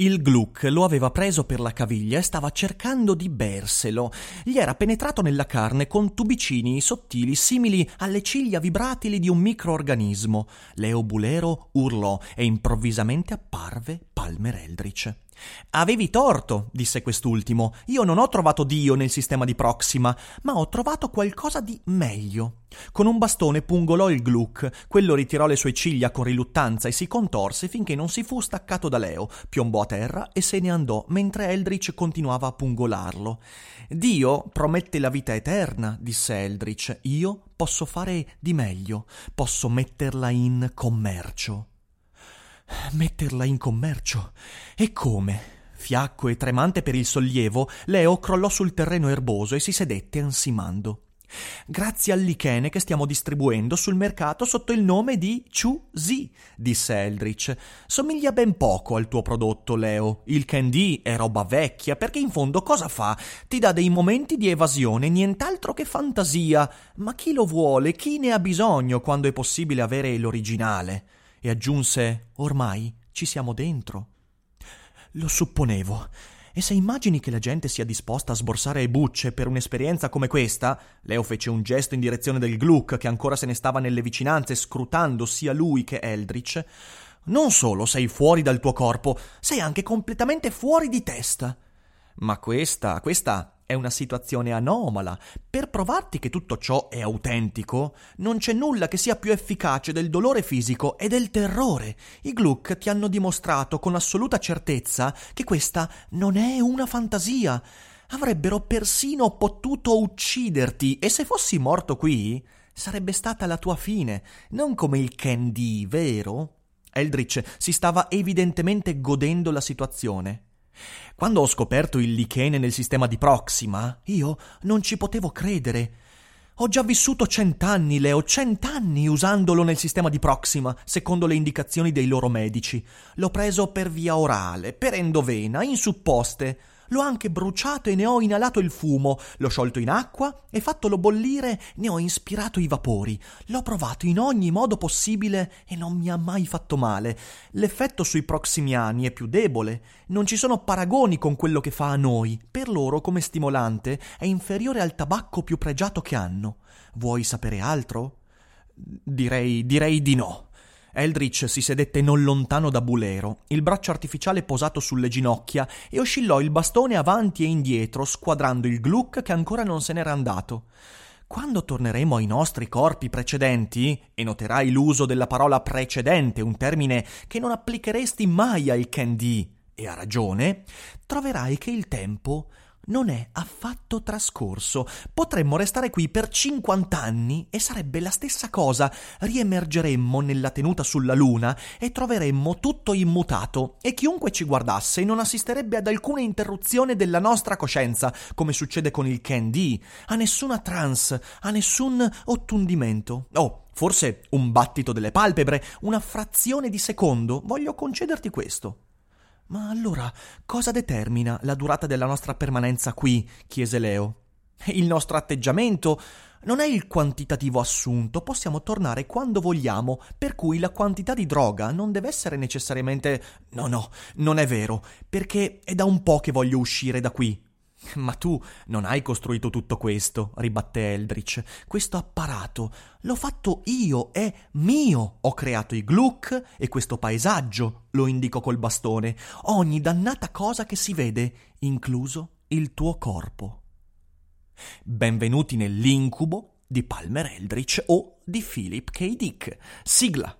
Il Gluck lo aveva preso per la caviglia e stava cercando di berselo. Gli era penetrato nella carne con tubicini sottili simili alle ciglia vibratili di un microorganismo. Leo Bulero urlò e improvvisamente apparve Palmer Eldritch. Avevi torto, disse quest'ultimo. Io non ho trovato Dio nel sistema di Proxima, ma ho trovato qualcosa di meglio. Con un bastone pungolò il Gluck, quello ritirò le sue ciglia con riluttanza e si contorse finché non si fu staccato da Leo, piombò a terra e se ne andò, mentre Eldritch continuava a pungolarlo. Dio promette la vita eterna, disse Eldritch. Io posso fare di meglio, posso metterla in commercio. Metterla in commercio? E come? Fiacco e tremante per il sollievo, Leo crollò sul terreno erboso e si sedette ansimando. Grazie al lichene che stiamo distribuendo sul mercato sotto il nome di Chu Zi, disse Eldritch. Somiglia ben poco al tuo prodotto, Leo. Il candy è roba vecchia, perché in fondo cosa fa? Ti dà dei momenti di evasione, nient'altro che fantasia. Ma chi lo vuole, chi ne ha bisogno quando è possibile avere l'originale? E aggiunse: Ormai ci siamo dentro. Lo supponevo. E se immagini che la gente sia disposta a sborsare bucce per un'esperienza come questa, Leo fece un gesto in direzione del Gluck, che ancora se ne stava nelle vicinanze, scrutando sia lui che Eldritch, non solo sei fuori dal tuo corpo, sei anche completamente fuori di testa. Ma questa, questa è una situazione anomala. Per provarti che tutto ciò è autentico, non c'è nulla che sia più efficace del dolore fisico e del terrore. I Gluck ti hanno dimostrato con assoluta certezza che questa non è una fantasia. Avrebbero persino potuto ucciderti e se fossi morto qui, sarebbe stata la tua fine, non come il Candy, vero? Eldritch si stava evidentemente godendo la situazione. Quando ho scoperto il lichene nel sistema di Proxima, io non ci potevo credere. Ho già vissuto cent'anni, Leo, cent'anni usandolo nel sistema di Proxima, secondo le indicazioni dei loro medici. L'ho preso per via orale, per endovena, in supposte. L'ho anche bruciato e ne ho inalato il fumo, l'ho sciolto in acqua e fattolo bollire, ne ho ispirato i vapori. L'ho provato in ogni modo possibile e non mi ha mai fatto male. L'effetto sui proximiani è più debole. Non ci sono paragoni con quello che fa a noi. Per loro, come stimolante, è inferiore al tabacco più pregiato che hanno. Vuoi sapere altro? Direi, direi di no. Eldritch si sedette non lontano da Bulero, il braccio artificiale posato sulle ginocchia, e oscillò il bastone avanti e indietro, squadrando il Gluck che ancora non se n'era andato. Quando torneremo ai nostri corpi precedenti, e noterai l'uso della parola precedente, un termine che non applicheresti mai al candy, e ha ragione, troverai che il tempo non è affatto trascorso. Potremmo restare qui per 50 anni e sarebbe la stessa cosa. Riemergeremmo nella tenuta sulla Luna e troveremmo tutto immutato e chiunque ci guardasse non assisterebbe ad alcuna interruzione della nostra coscienza, come succede con il candy, a nessuna trance, a nessun ottundimento. Oh, forse un battito delle palpebre, una frazione di secondo, voglio concederti questo. Ma allora cosa determina la durata della nostra permanenza qui? chiese Leo. Il nostro atteggiamento non è il quantitativo assunto, possiamo tornare quando vogliamo, per cui la quantità di droga non deve essere necessariamente. No, no, non è vero, perché è da un po' che voglio uscire da qui. Ma tu non hai costruito tutto questo, ribatté Eldritch. Questo apparato l'ho fatto io, è mio. Ho creato i Gluck e questo paesaggio, lo indico col bastone. Ogni dannata cosa che si vede, incluso il tuo corpo. Benvenuti nell'incubo di Palmer Eldritch o di Philip K. Dick. Sigla.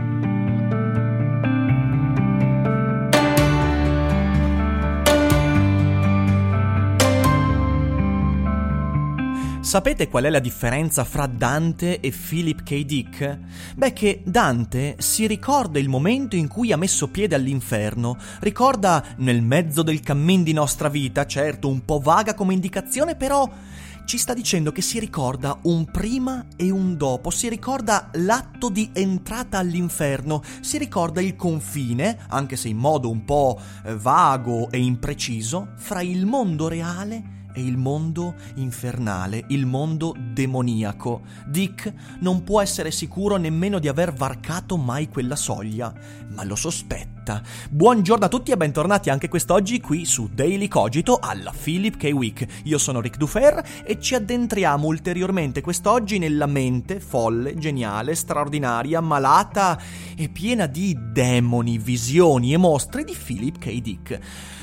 Sapete qual è la differenza fra Dante e Philip K. Dick? Beh, che Dante si ricorda il momento in cui ha messo piede all'inferno, ricorda nel mezzo del cammin di nostra vita, certo un po' vaga come indicazione, però ci sta dicendo che si ricorda un prima e un dopo, si ricorda l'atto di entrata all'inferno, si ricorda il confine, anche se in modo un po' eh, vago e impreciso, fra il mondo reale è il mondo infernale, il mondo demoniaco. Dick non può essere sicuro nemmeno di aver varcato mai quella soglia, ma lo sospetta. Buongiorno a tutti e bentornati anche quest'oggi qui su Daily Cogito alla Philip K. Week. Io sono Rick Dufer e ci addentriamo ulteriormente quest'oggi nella mente folle, geniale, straordinaria, malata e piena di demoni, visioni e mostre di Philip K. Dick.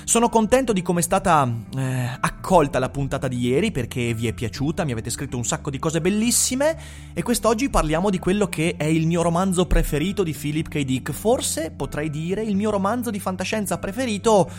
Sono contento di come è stata eh, accolta la puntata di ieri perché vi è piaciuta, mi avete scritto un sacco di cose bellissime e quest'oggi parliamo di quello che è il mio romanzo preferito di Philip K. Dick, forse potrei dire il mio romanzo di fantascienza preferito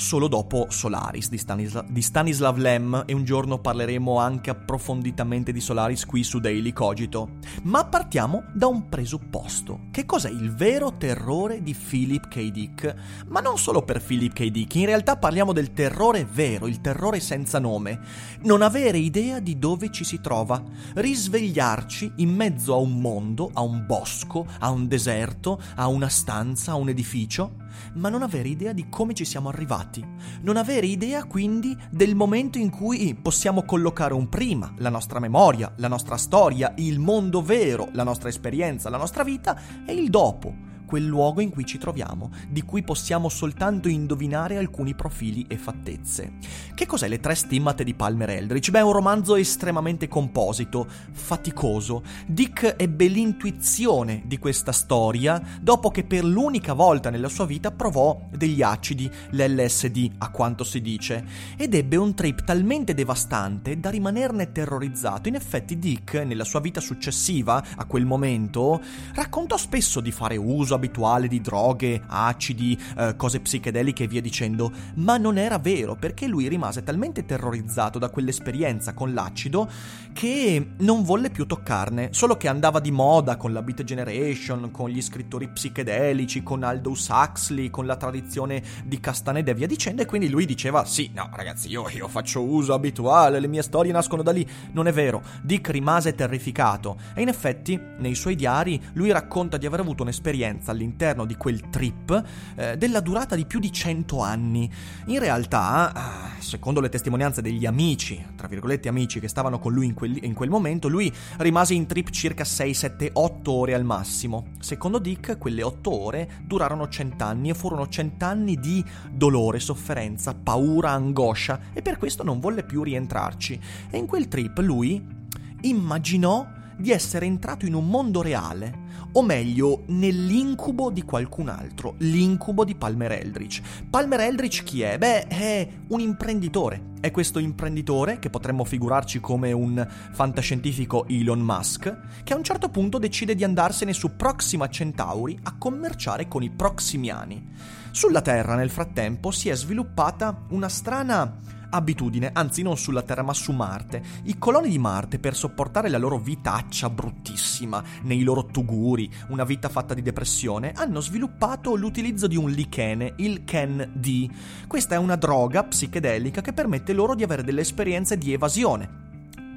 solo dopo Solaris di, Stanisla- di, Stanislav Lem e un giorno parleremo anche approfonditamente di Solaris qui su Daily Cogito. Ma partiamo da un presupposto. Che cos'è il vero terrore di Philip K. Dick? Ma non solo per Philip K. Dick, in realtà parliamo del terrore vero, il terrore senza nome. Non avere idea di dove ci si trova, risvegliarci in mezzo a un mondo, a un bosco, a un deserto, a una stanza, a un edificio ma non avere idea di come ci siamo arrivati. Non avere idea quindi del momento in cui possiamo collocare un prima, la nostra memoria, la nostra storia, il mondo vero, la nostra esperienza, la nostra vita e il dopo quel luogo in cui ci troviamo, di cui possiamo soltanto indovinare alcuni profili e fattezze. Che cos'è Le tre stimmate di Palmer Eldritch? Beh, è un romanzo estremamente composito, faticoso. Dick ebbe l'intuizione di questa storia dopo che per l'unica volta nella sua vita provò degli acidi, l'LSD a quanto si dice, ed ebbe un trip talmente devastante da rimanerne terrorizzato. In effetti Dick, nella sua vita successiva a quel momento, raccontò spesso di fare uso abituale di droghe, acidi, eh, cose psichedeliche e via dicendo, ma non era vero perché lui rimase talmente terrorizzato da quell'esperienza con l'acido che non volle più toccarne, solo che andava di moda con la Beat Generation, con gli scrittori psichedelici, con Aldous Huxley, con la tradizione di Castaneda e via dicendo e quindi lui diceva sì, no ragazzi io, io faccio uso abituale, le mie storie nascono da lì, non è vero, Dick rimase terrificato e in effetti nei suoi diari lui racconta di aver avuto un'esperienza all'interno di quel trip eh, della durata di più di 100 anni. In realtà, eh, secondo le testimonianze degli amici, tra virgolette amici che stavano con lui in quel, in quel momento, lui rimase in trip circa 6, 7, 8 ore al massimo. Secondo Dick, quelle 8 ore durarono 100 anni e furono 100 anni di dolore, sofferenza, paura, angoscia e per questo non volle più rientrarci. E in quel trip lui immaginò di essere entrato in un mondo reale, o meglio, nell'incubo di qualcun altro, l'incubo di Palmer Eldritch. Palmer Eldritch chi è? Beh, è un imprenditore. È questo imprenditore, che potremmo figurarci come un fantascientifico Elon Musk, che a un certo punto decide di andarsene su Proxima Centauri a commerciare con i proximiani. Sulla Terra, nel frattempo, si è sviluppata una strana abitudine, anzi non sulla Terra ma su Marte. I coloni di Marte, per sopportare la loro vitaccia bruttissima, nei loro tuguri, una vita fatta di depressione, hanno sviluppato l'utilizzo di un lichene, il Ken D. Questa è una droga psichedelica che permette loro di avere delle esperienze di evasione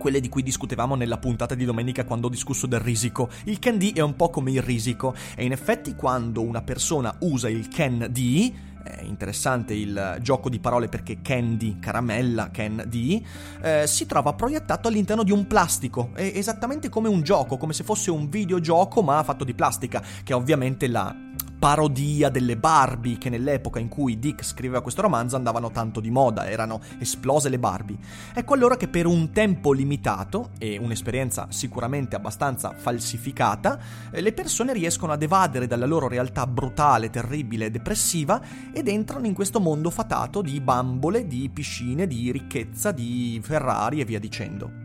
quelle di cui discutevamo nella puntata di domenica quando ho discusso del risico. Il candy è un po' come il risico e in effetti quando una persona usa il candy è interessante il gioco di parole perché candy, caramella, candy, eh, si trova proiettato all'interno di un plastico, è esattamente come un gioco, come se fosse un videogioco ma fatto di plastica, che è ovviamente la parodia delle Barbie che nell'epoca in cui Dick scriveva questo romanzo andavano tanto di moda, erano esplose le Barbie. Ecco allora che per un tempo limitato e un'esperienza sicuramente abbastanza falsificata, eh, le persone riescono ad evadere dalla loro realtà brutale, terribile e depressiva ed entrano in questo mondo fatato di bambole, di piscine, di ricchezza, di Ferrari e via dicendo.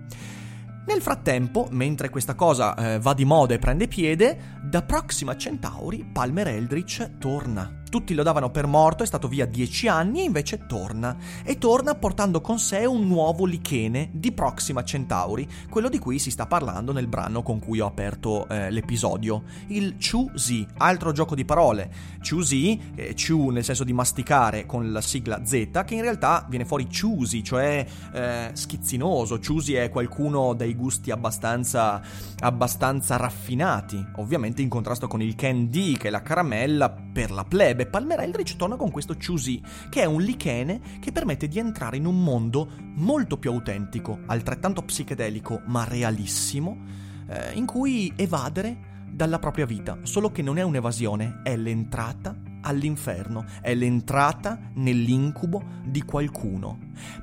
Nel frattempo, mentre questa cosa eh, va di moda e prende piede, da Proxima Centauri Palmer Eldritch torna. Tutti lo davano per morto, è stato via dieci anni e invece torna. E torna portando con sé un nuovo lichene di Proxima Centauri, quello di cui si sta parlando nel brano con cui ho aperto eh, l'episodio. Il Chu-Zi, altro gioco di parole. Chu-Zi, eh, Chu nel senso di masticare con la sigla Z, che in realtà viene fuori Chusi, cioè eh, schizzinoso. Chusi è qualcuno dai gusti abbastanza, abbastanza raffinati, ovviamente in contrasto con il candy, che è la caramella per la plebe Beh, Palmer Eldritch torna con questo Chusi, che è un lichene che permette di entrare in un mondo molto più autentico, altrettanto psichedelico, ma realissimo, eh, in cui evadere dalla propria vita, solo che non è un'evasione, è l'entrata all'inferno, è l'entrata nell'incubo di qualcuno.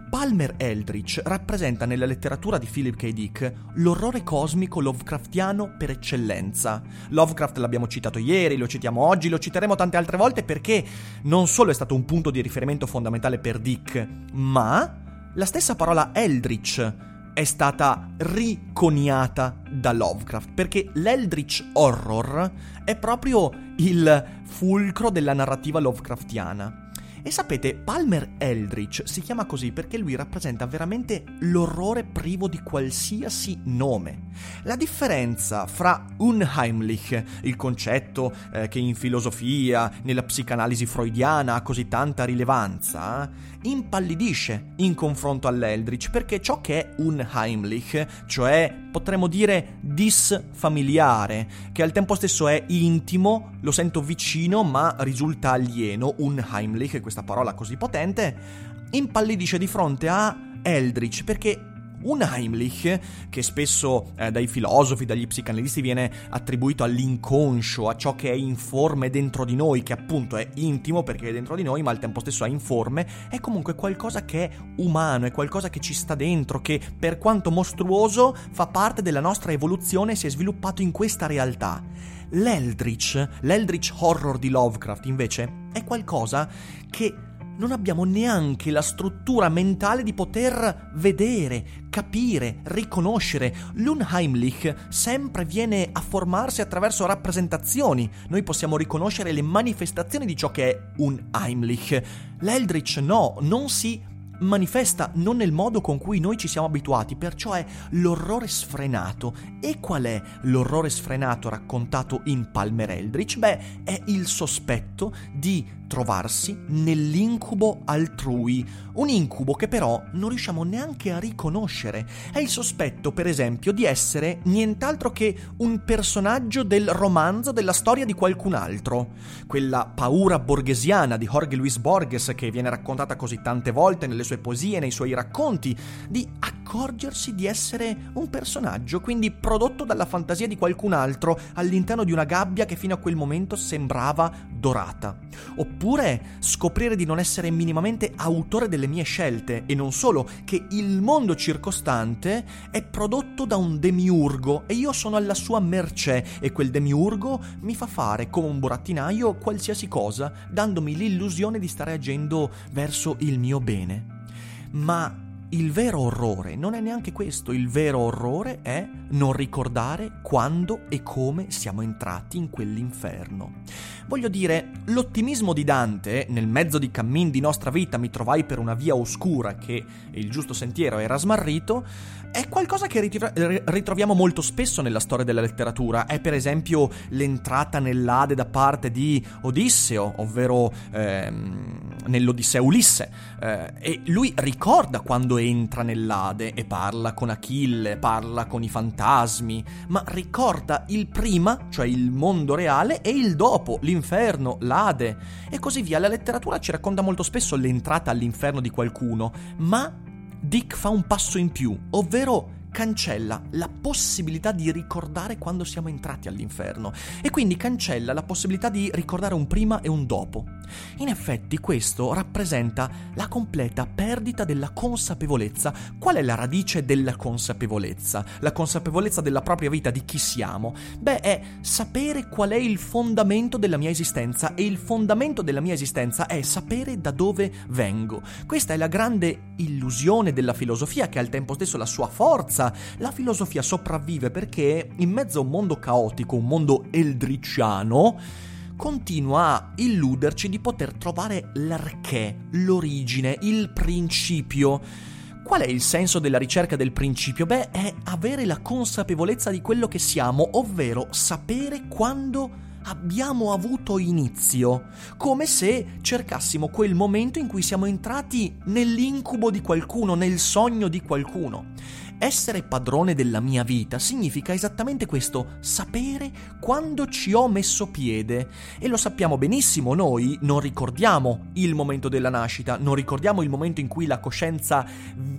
Palmer Eldritch rappresenta nella letteratura di Philip K. Dick l'orrore cosmico Lovecraftiano per eccellenza. Lovecraft l'abbiamo citato ieri, lo citiamo oggi, lo citeremo tante altre volte perché non solo è stato un punto di riferimento fondamentale per Dick, ma la stessa parola Eldritch è stata riconiata da Lovecraft, perché l'Eldritch Horror è proprio il fulcro della narrativa Lovecraftiana. E sapete, Palmer Eldritch si chiama così perché lui rappresenta veramente l'orrore privo di qualsiasi nome. La differenza fra Unheimlich, il concetto eh, che in filosofia, nella psicanalisi freudiana ha così tanta rilevanza, impallidisce in confronto all'Eldritch perché ciò che è Unheimlich, cioè potremmo dire disfamiliare, che al tempo stesso è intimo, lo sento vicino ma risulta alieno, Unheimlich, questa parola così potente, impallidisce di fronte a Eldritch perché un Heimlich, che spesso eh, dai filosofi, dagli psicanalisti viene attribuito all'inconscio, a ciò che è informe dentro di noi, che appunto è intimo perché è dentro di noi, ma al tempo stesso è informe, è comunque qualcosa che è umano, è qualcosa che ci sta dentro, che per quanto mostruoso fa parte della nostra evoluzione e si è sviluppato in questa realtà. L'Eldritch, l'Eldritch horror di Lovecraft invece, è qualcosa che non abbiamo neanche la struttura mentale di poter vedere, capire, riconoscere. L'Unheimlich sempre viene a formarsi attraverso rappresentazioni. Noi possiamo riconoscere le manifestazioni di ciò che è un Heimlich. L'Eldritch no, non si manifesta non nel modo con cui noi ci siamo abituati, perciò è l'orrore sfrenato. E qual è l'orrore sfrenato raccontato in Palmer Eldritch? Beh, è il sospetto di trovarsi nell'incubo altrui, un incubo che però non riusciamo neanche a riconoscere. È il sospetto, per esempio, di essere nient'altro che un personaggio del romanzo della storia di qualcun altro. Quella paura borghesiana di Jorge Luis Borges che viene raccontata così tante volte nelle sue poesie, nei suoi racconti, di accorgersi di essere un personaggio, quindi prodotto dalla fantasia di qualcun altro all'interno di una gabbia che fino a quel momento sembrava dorata. Oppure scoprire di non essere minimamente autore delle mie scelte e non solo, che il mondo circostante è prodotto da un demiurgo e io sono alla sua mercé e quel demiurgo mi fa fare come un burattinaio qualsiasi cosa, dandomi l'illusione di stare agendo verso il mio bene. Ma il vero orrore non è neanche questo, il vero orrore è non ricordare quando e come siamo entrati in quell'inferno. Voglio dire, l'ottimismo di Dante, nel mezzo di cammin di nostra vita mi trovai per una via oscura che il giusto sentiero era smarrito, è qualcosa che ritroviamo molto spesso nella storia della letteratura. È per esempio l'entrata nell'Ade da parte di Odisseo, ovvero ehm, nell'Odissea Ulisse. Eh, e lui ricorda quando entra nell'Ade e parla con Achille, parla con i fantasmi, ma ricorda il prima, cioè il mondo reale, e il dopo, l'inferno, l'Ade, e così via. La letteratura ci racconta molto spesso l'entrata all'inferno di qualcuno, ma Dick fa un passo in più, ovvero cancella la possibilità di ricordare quando siamo entrati all'inferno e quindi cancella la possibilità di ricordare un prima e un dopo. In effetti questo rappresenta la completa perdita della consapevolezza. Qual è la radice della consapevolezza? La consapevolezza della propria vita, di chi siamo? Beh, è sapere qual è il fondamento della mia esistenza e il fondamento della mia esistenza è sapere da dove vengo. Questa è la grande illusione della filosofia che ha al tempo stesso la sua forza. La filosofia sopravvive perché in mezzo a un mondo caotico, un mondo eldriciano, continua a illuderci di poter trovare l'arché, l'origine, il principio. Qual è il senso della ricerca del principio? Beh, è avere la consapevolezza di quello che siamo, ovvero sapere quando abbiamo avuto inizio, come se cercassimo quel momento in cui siamo entrati nell'incubo di qualcuno, nel sogno di qualcuno. Essere padrone della mia vita significa esattamente questo, sapere quando ci ho messo piede. E lo sappiamo benissimo, noi non ricordiamo il momento della nascita, non ricordiamo il momento in cui la coscienza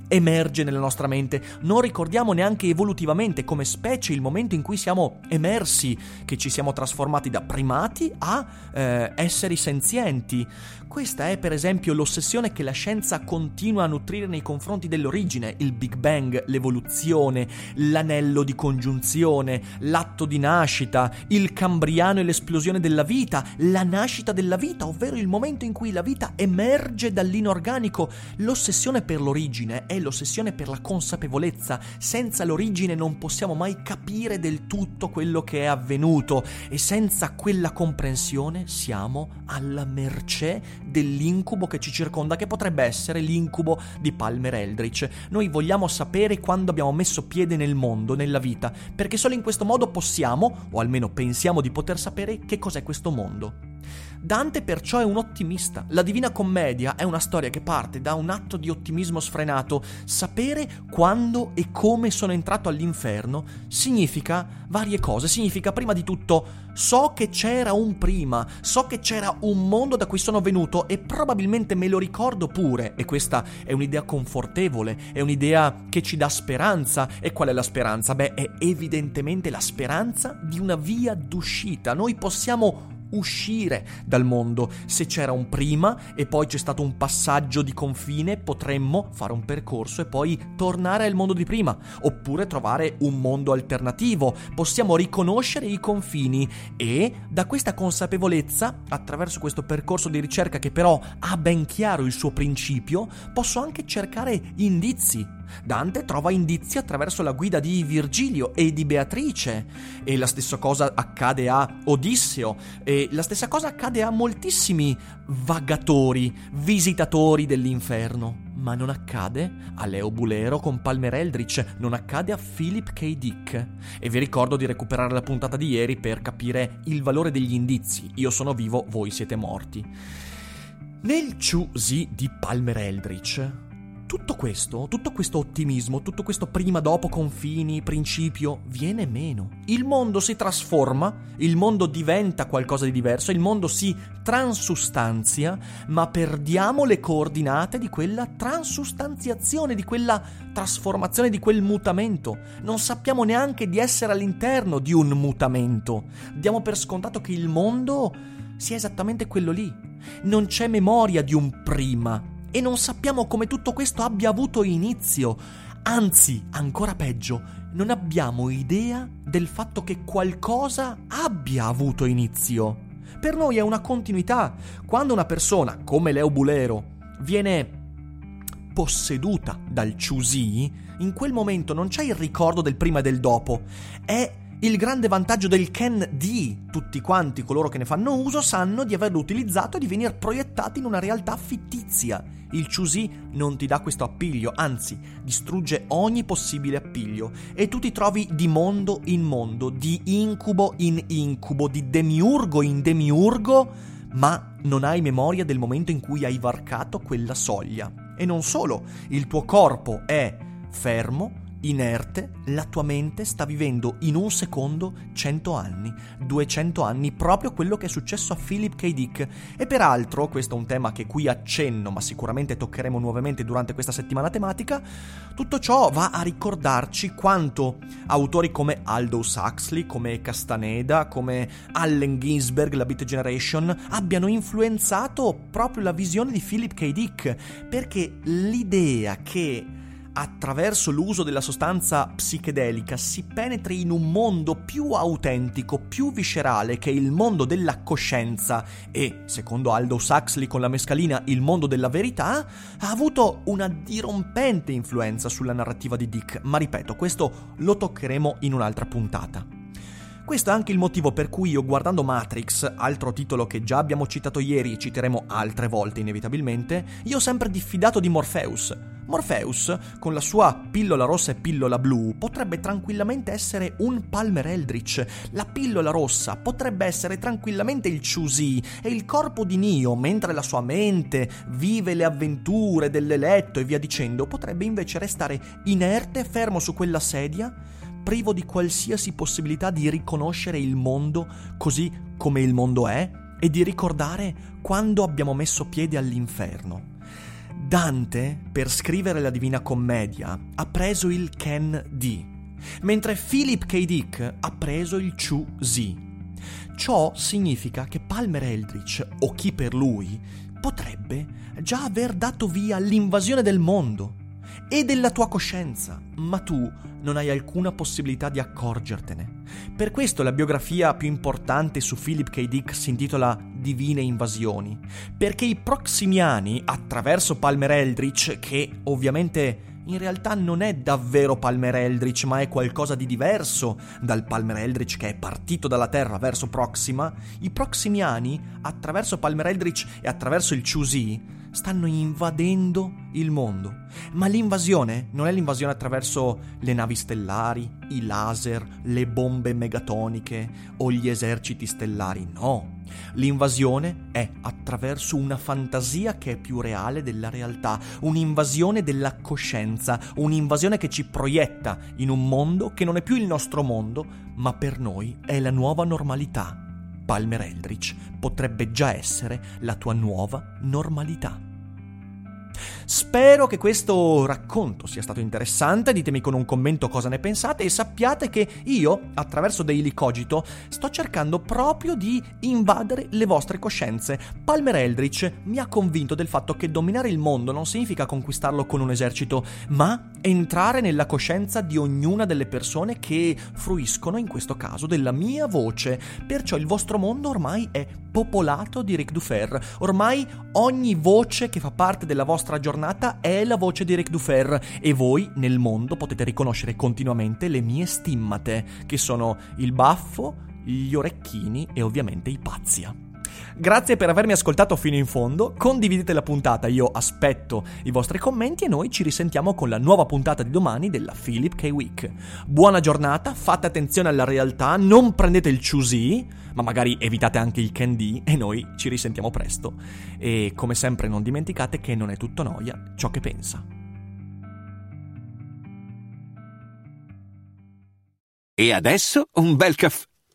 emerge nella nostra mente, non ricordiamo neanche evolutivamente come specie il momento in cui siamo emersi, che ci siamo trasformati da primati a eh, esseri senzienti. Questa è per esempio l'ossessione che la scienza continua a nutrire nei confronti dell'origine, il Big Bang, l'evoluzione, l'anello di congiunzione, l'atto di nascita, il cambriano e l'esplosione della vita, la nascita della vita, ovvero il momento in cui la vita emerge dall'inorganico. L'ossessione per l'origine è l'ossessione per la consapevolezza. Senza l'origine non possiamo mai capire del tutto quello che è avvenuto e senza quella comprensione siamo alla mercé dell'incubo che ci circonda, che potrebbe essere l'incubo di Palmer Eldritch. Noi vogliamo sapere quando abbiamo messo piede nel mondo, nella vita, perché solo in questo modo possiamo, o almeno pensiamo di poter sapere, che cos'è questo mondo. Dante perciò è un ottimista. La Divina Commedia è una storia che parte da un atto di ottimismo sfrenato. Sapere quando e come sono entrato all'inferno significa varie cose. Significa prima di tutto so che c'era un prima, so che c'era un mondo da cui sono venuto e probabilmente me lo ricordo pure. E questa è un'idea confortevole, è un'idea che ci dà speranza. E qual è la speranza? Beh, è evidentemente la speranza di una via d'uscita. Noi possiamo uscire dal mondo. Se c'era un prima e poi c'è stato un passaggio di confine, potremmo fare un percorso e poi tornare al mondo di prima, oppure trovare un mondo alternativo. Possiamo riconoscere i confini e da questa consapevolezza, attraverso questo percorso di ricerca che però ha ben chiaro il suo principio, posso anche cercare indizi Dante trova indizi attraverso la guida di Virgilio e di Beatrice e la stessa cosa accade a Odisseo e la stessa cosa accade a moltissimi vagatori, visitatori dell'inferno. Ma non accade a Leo Bulero con Palmer Eldritch, non accade a Philip K. Dick. E vi ricordo di recuperare la puntata di ieri per capire il valore degli indizi. Io sono vivo, voi siete morti. Nel Chu di Palmer Eldritch tutto questo, tutto questo ottimismo, tutto questo prima dopo confini, principio, viene meno. Il mondo si trasforma, il mondo diventa qualcosa di diverso, il mondo si transustanzia, ma perdiamo le coordinate di quella transustanziazione, di quella trasformazione, di quel mutamento. Non sappiamo neanche di essere all'interno di un mutamento. Diamo per scontato che il mondo sia esattamente quello lì. Non c'è memoria di un prima, e non sappiamo come tutto questo abbia avuto inizio. Anzi, ancora peggio, non abbiamo idea del fatto che qualcosa abbia avuto inizio. Per noi è una continuità. Quando una persona, come Leo Bulero, viene posseduta dal Chusi, in quel momento non c'è il ricordo del prima e del dopo, è il grande vantaggio del Ken D, tutti quanti coloro che ne fanno uso sanno di averlo utilizzato e di venire proiettati in una realtà fittizia. Il Chusi non ti dà questo appiglio, anzi distrugge ogni possibile appiglio e tu ti trovi di mondo in mondo, di incubo in incubo, di demiurgo in demiurgo, ma non hai memoria del momento in cui hai varcato quella soglia. E non solo, il tuo corpo è fermo, inerte, la tua mente sta vivendo in un secondo 100 anni, 200 anni, proprio quello che è successo a Philip K. Dick. E peraltro, questo è un tema che qui accenno, ma sicuramente toccheremo nuovamente durante questa settimana tematica, tutto ciò va a ricordarci quanto autori come Aldous Huxley, come Castaneda, come Allen Ginsberg, la Beat Generation, abbiano influenzato proprio la visione di Philip K. Dick, perché l'idea che attraverso l'uso della sostanza psichedelica si penetri in un mondo più autentico, più viscerale che è il mondo della coscienza e, secondo Aldous Huxley con la mescalina, il mondo della verità, ha avuto una dirompente influenza sulla narrativa di Dick, ma ripeto, questo lo toccheremo in un'altra puntata. Questo è anche il motivo per cui io guardando Matrix, altro titolo che già abbiamo citato ieri e citeremo altre volte inevitabilmente, io ho sempre diffidato di Morpheus. Morpheus, con la sua pillola rossa e pillola blu, potrebbe tranquillamente essere un Palmer Eldritch. La pillola rossa potrebbe essere tranquillamente il Chusi e il corpo di Neo, mentre la sua mente vive le avventure dell'eletto e via dicendo, potrebbe invece restare inerte, fermo su quella sedia privo di qualsiasi possibilità di riconoscere il mondo così come il mondo è e di ricordare quando abbiamo messo piede all'inferno. Dante, per scrivere la Divina Commedia, ha preso il Ken D, mentre Philip K. Dick ha preso il Chu Z. Ciò significa che Palmer Eldritch, o chi per lui, potrebbe già aver dato via all'invasione del mondo e della tua coscienza, ma tu non hai alcuna possibilità di accorgertene. Per questo la biografia più importante su Philip K. Dick si intitola Divine Invasioni, perché i proximiani, attraverso Palmer Eldritch, che ovviamente in realtà non è davvero Palmer Eldritch, ma è qualcosa di diverso dal Palmer Eldritch che è partito dalla Terra verso Proxima, i proximiani, attraverso Palmer Eldritch e attraverso il Chusi, stanno invadendo il mondo. Ma l'invasione non è l'invasione attraverso le navi stellari, i laser, le bombe megatoniche o gli eserciti stellari, no. L'invasione è attraverso una fantasia che è più reale della realtà, un'invasione della coscienza, un'invasione che ci proietta in un mondo che non è più il nostro mondo, ma per noi è la nuova normalità. Palmer Eldritch potrebbe già essere la tua nuova normalità. Spero che questo racconto sia stato interessante, ditemi con un commento cosa ne pensate e sappiate che io, attraverso Daily Cogito, sto cercando proprio di invadere le vostre coscienze. Palmer Eldritch mi ha convinto del fatto che dominare il mondo non significa conquistarlo con un esercito, ma entrare nella coscienza di ognuna delle persone che fruiscono, in questo caso, della mia voce. Perciò il vostro mondo ormai è popolato di Ric Dufer. Ormai ogni voce che fa parte della vostra giornata è la voce di Ric Dufer e voi nel mondo potete riconoscere continuamente le mie stimmate, che sono il baffo, gli orecchini e ovviamente i pazzia. Grazie per avermi ascoltato fino in fondo, condividete la puntata, io aspetto i vostri commenti e noi ci risentiamo con la nuova puntata di domani della Philip K. Week. Buona giornata, fate attenzione alla realtà, non prendete il Chusi, ma magari evitate anche il candy e noi ci risentiamo presto. E come sempre non dimenticate che non è tutto noia ciò che pensa. E adesso un bel caffè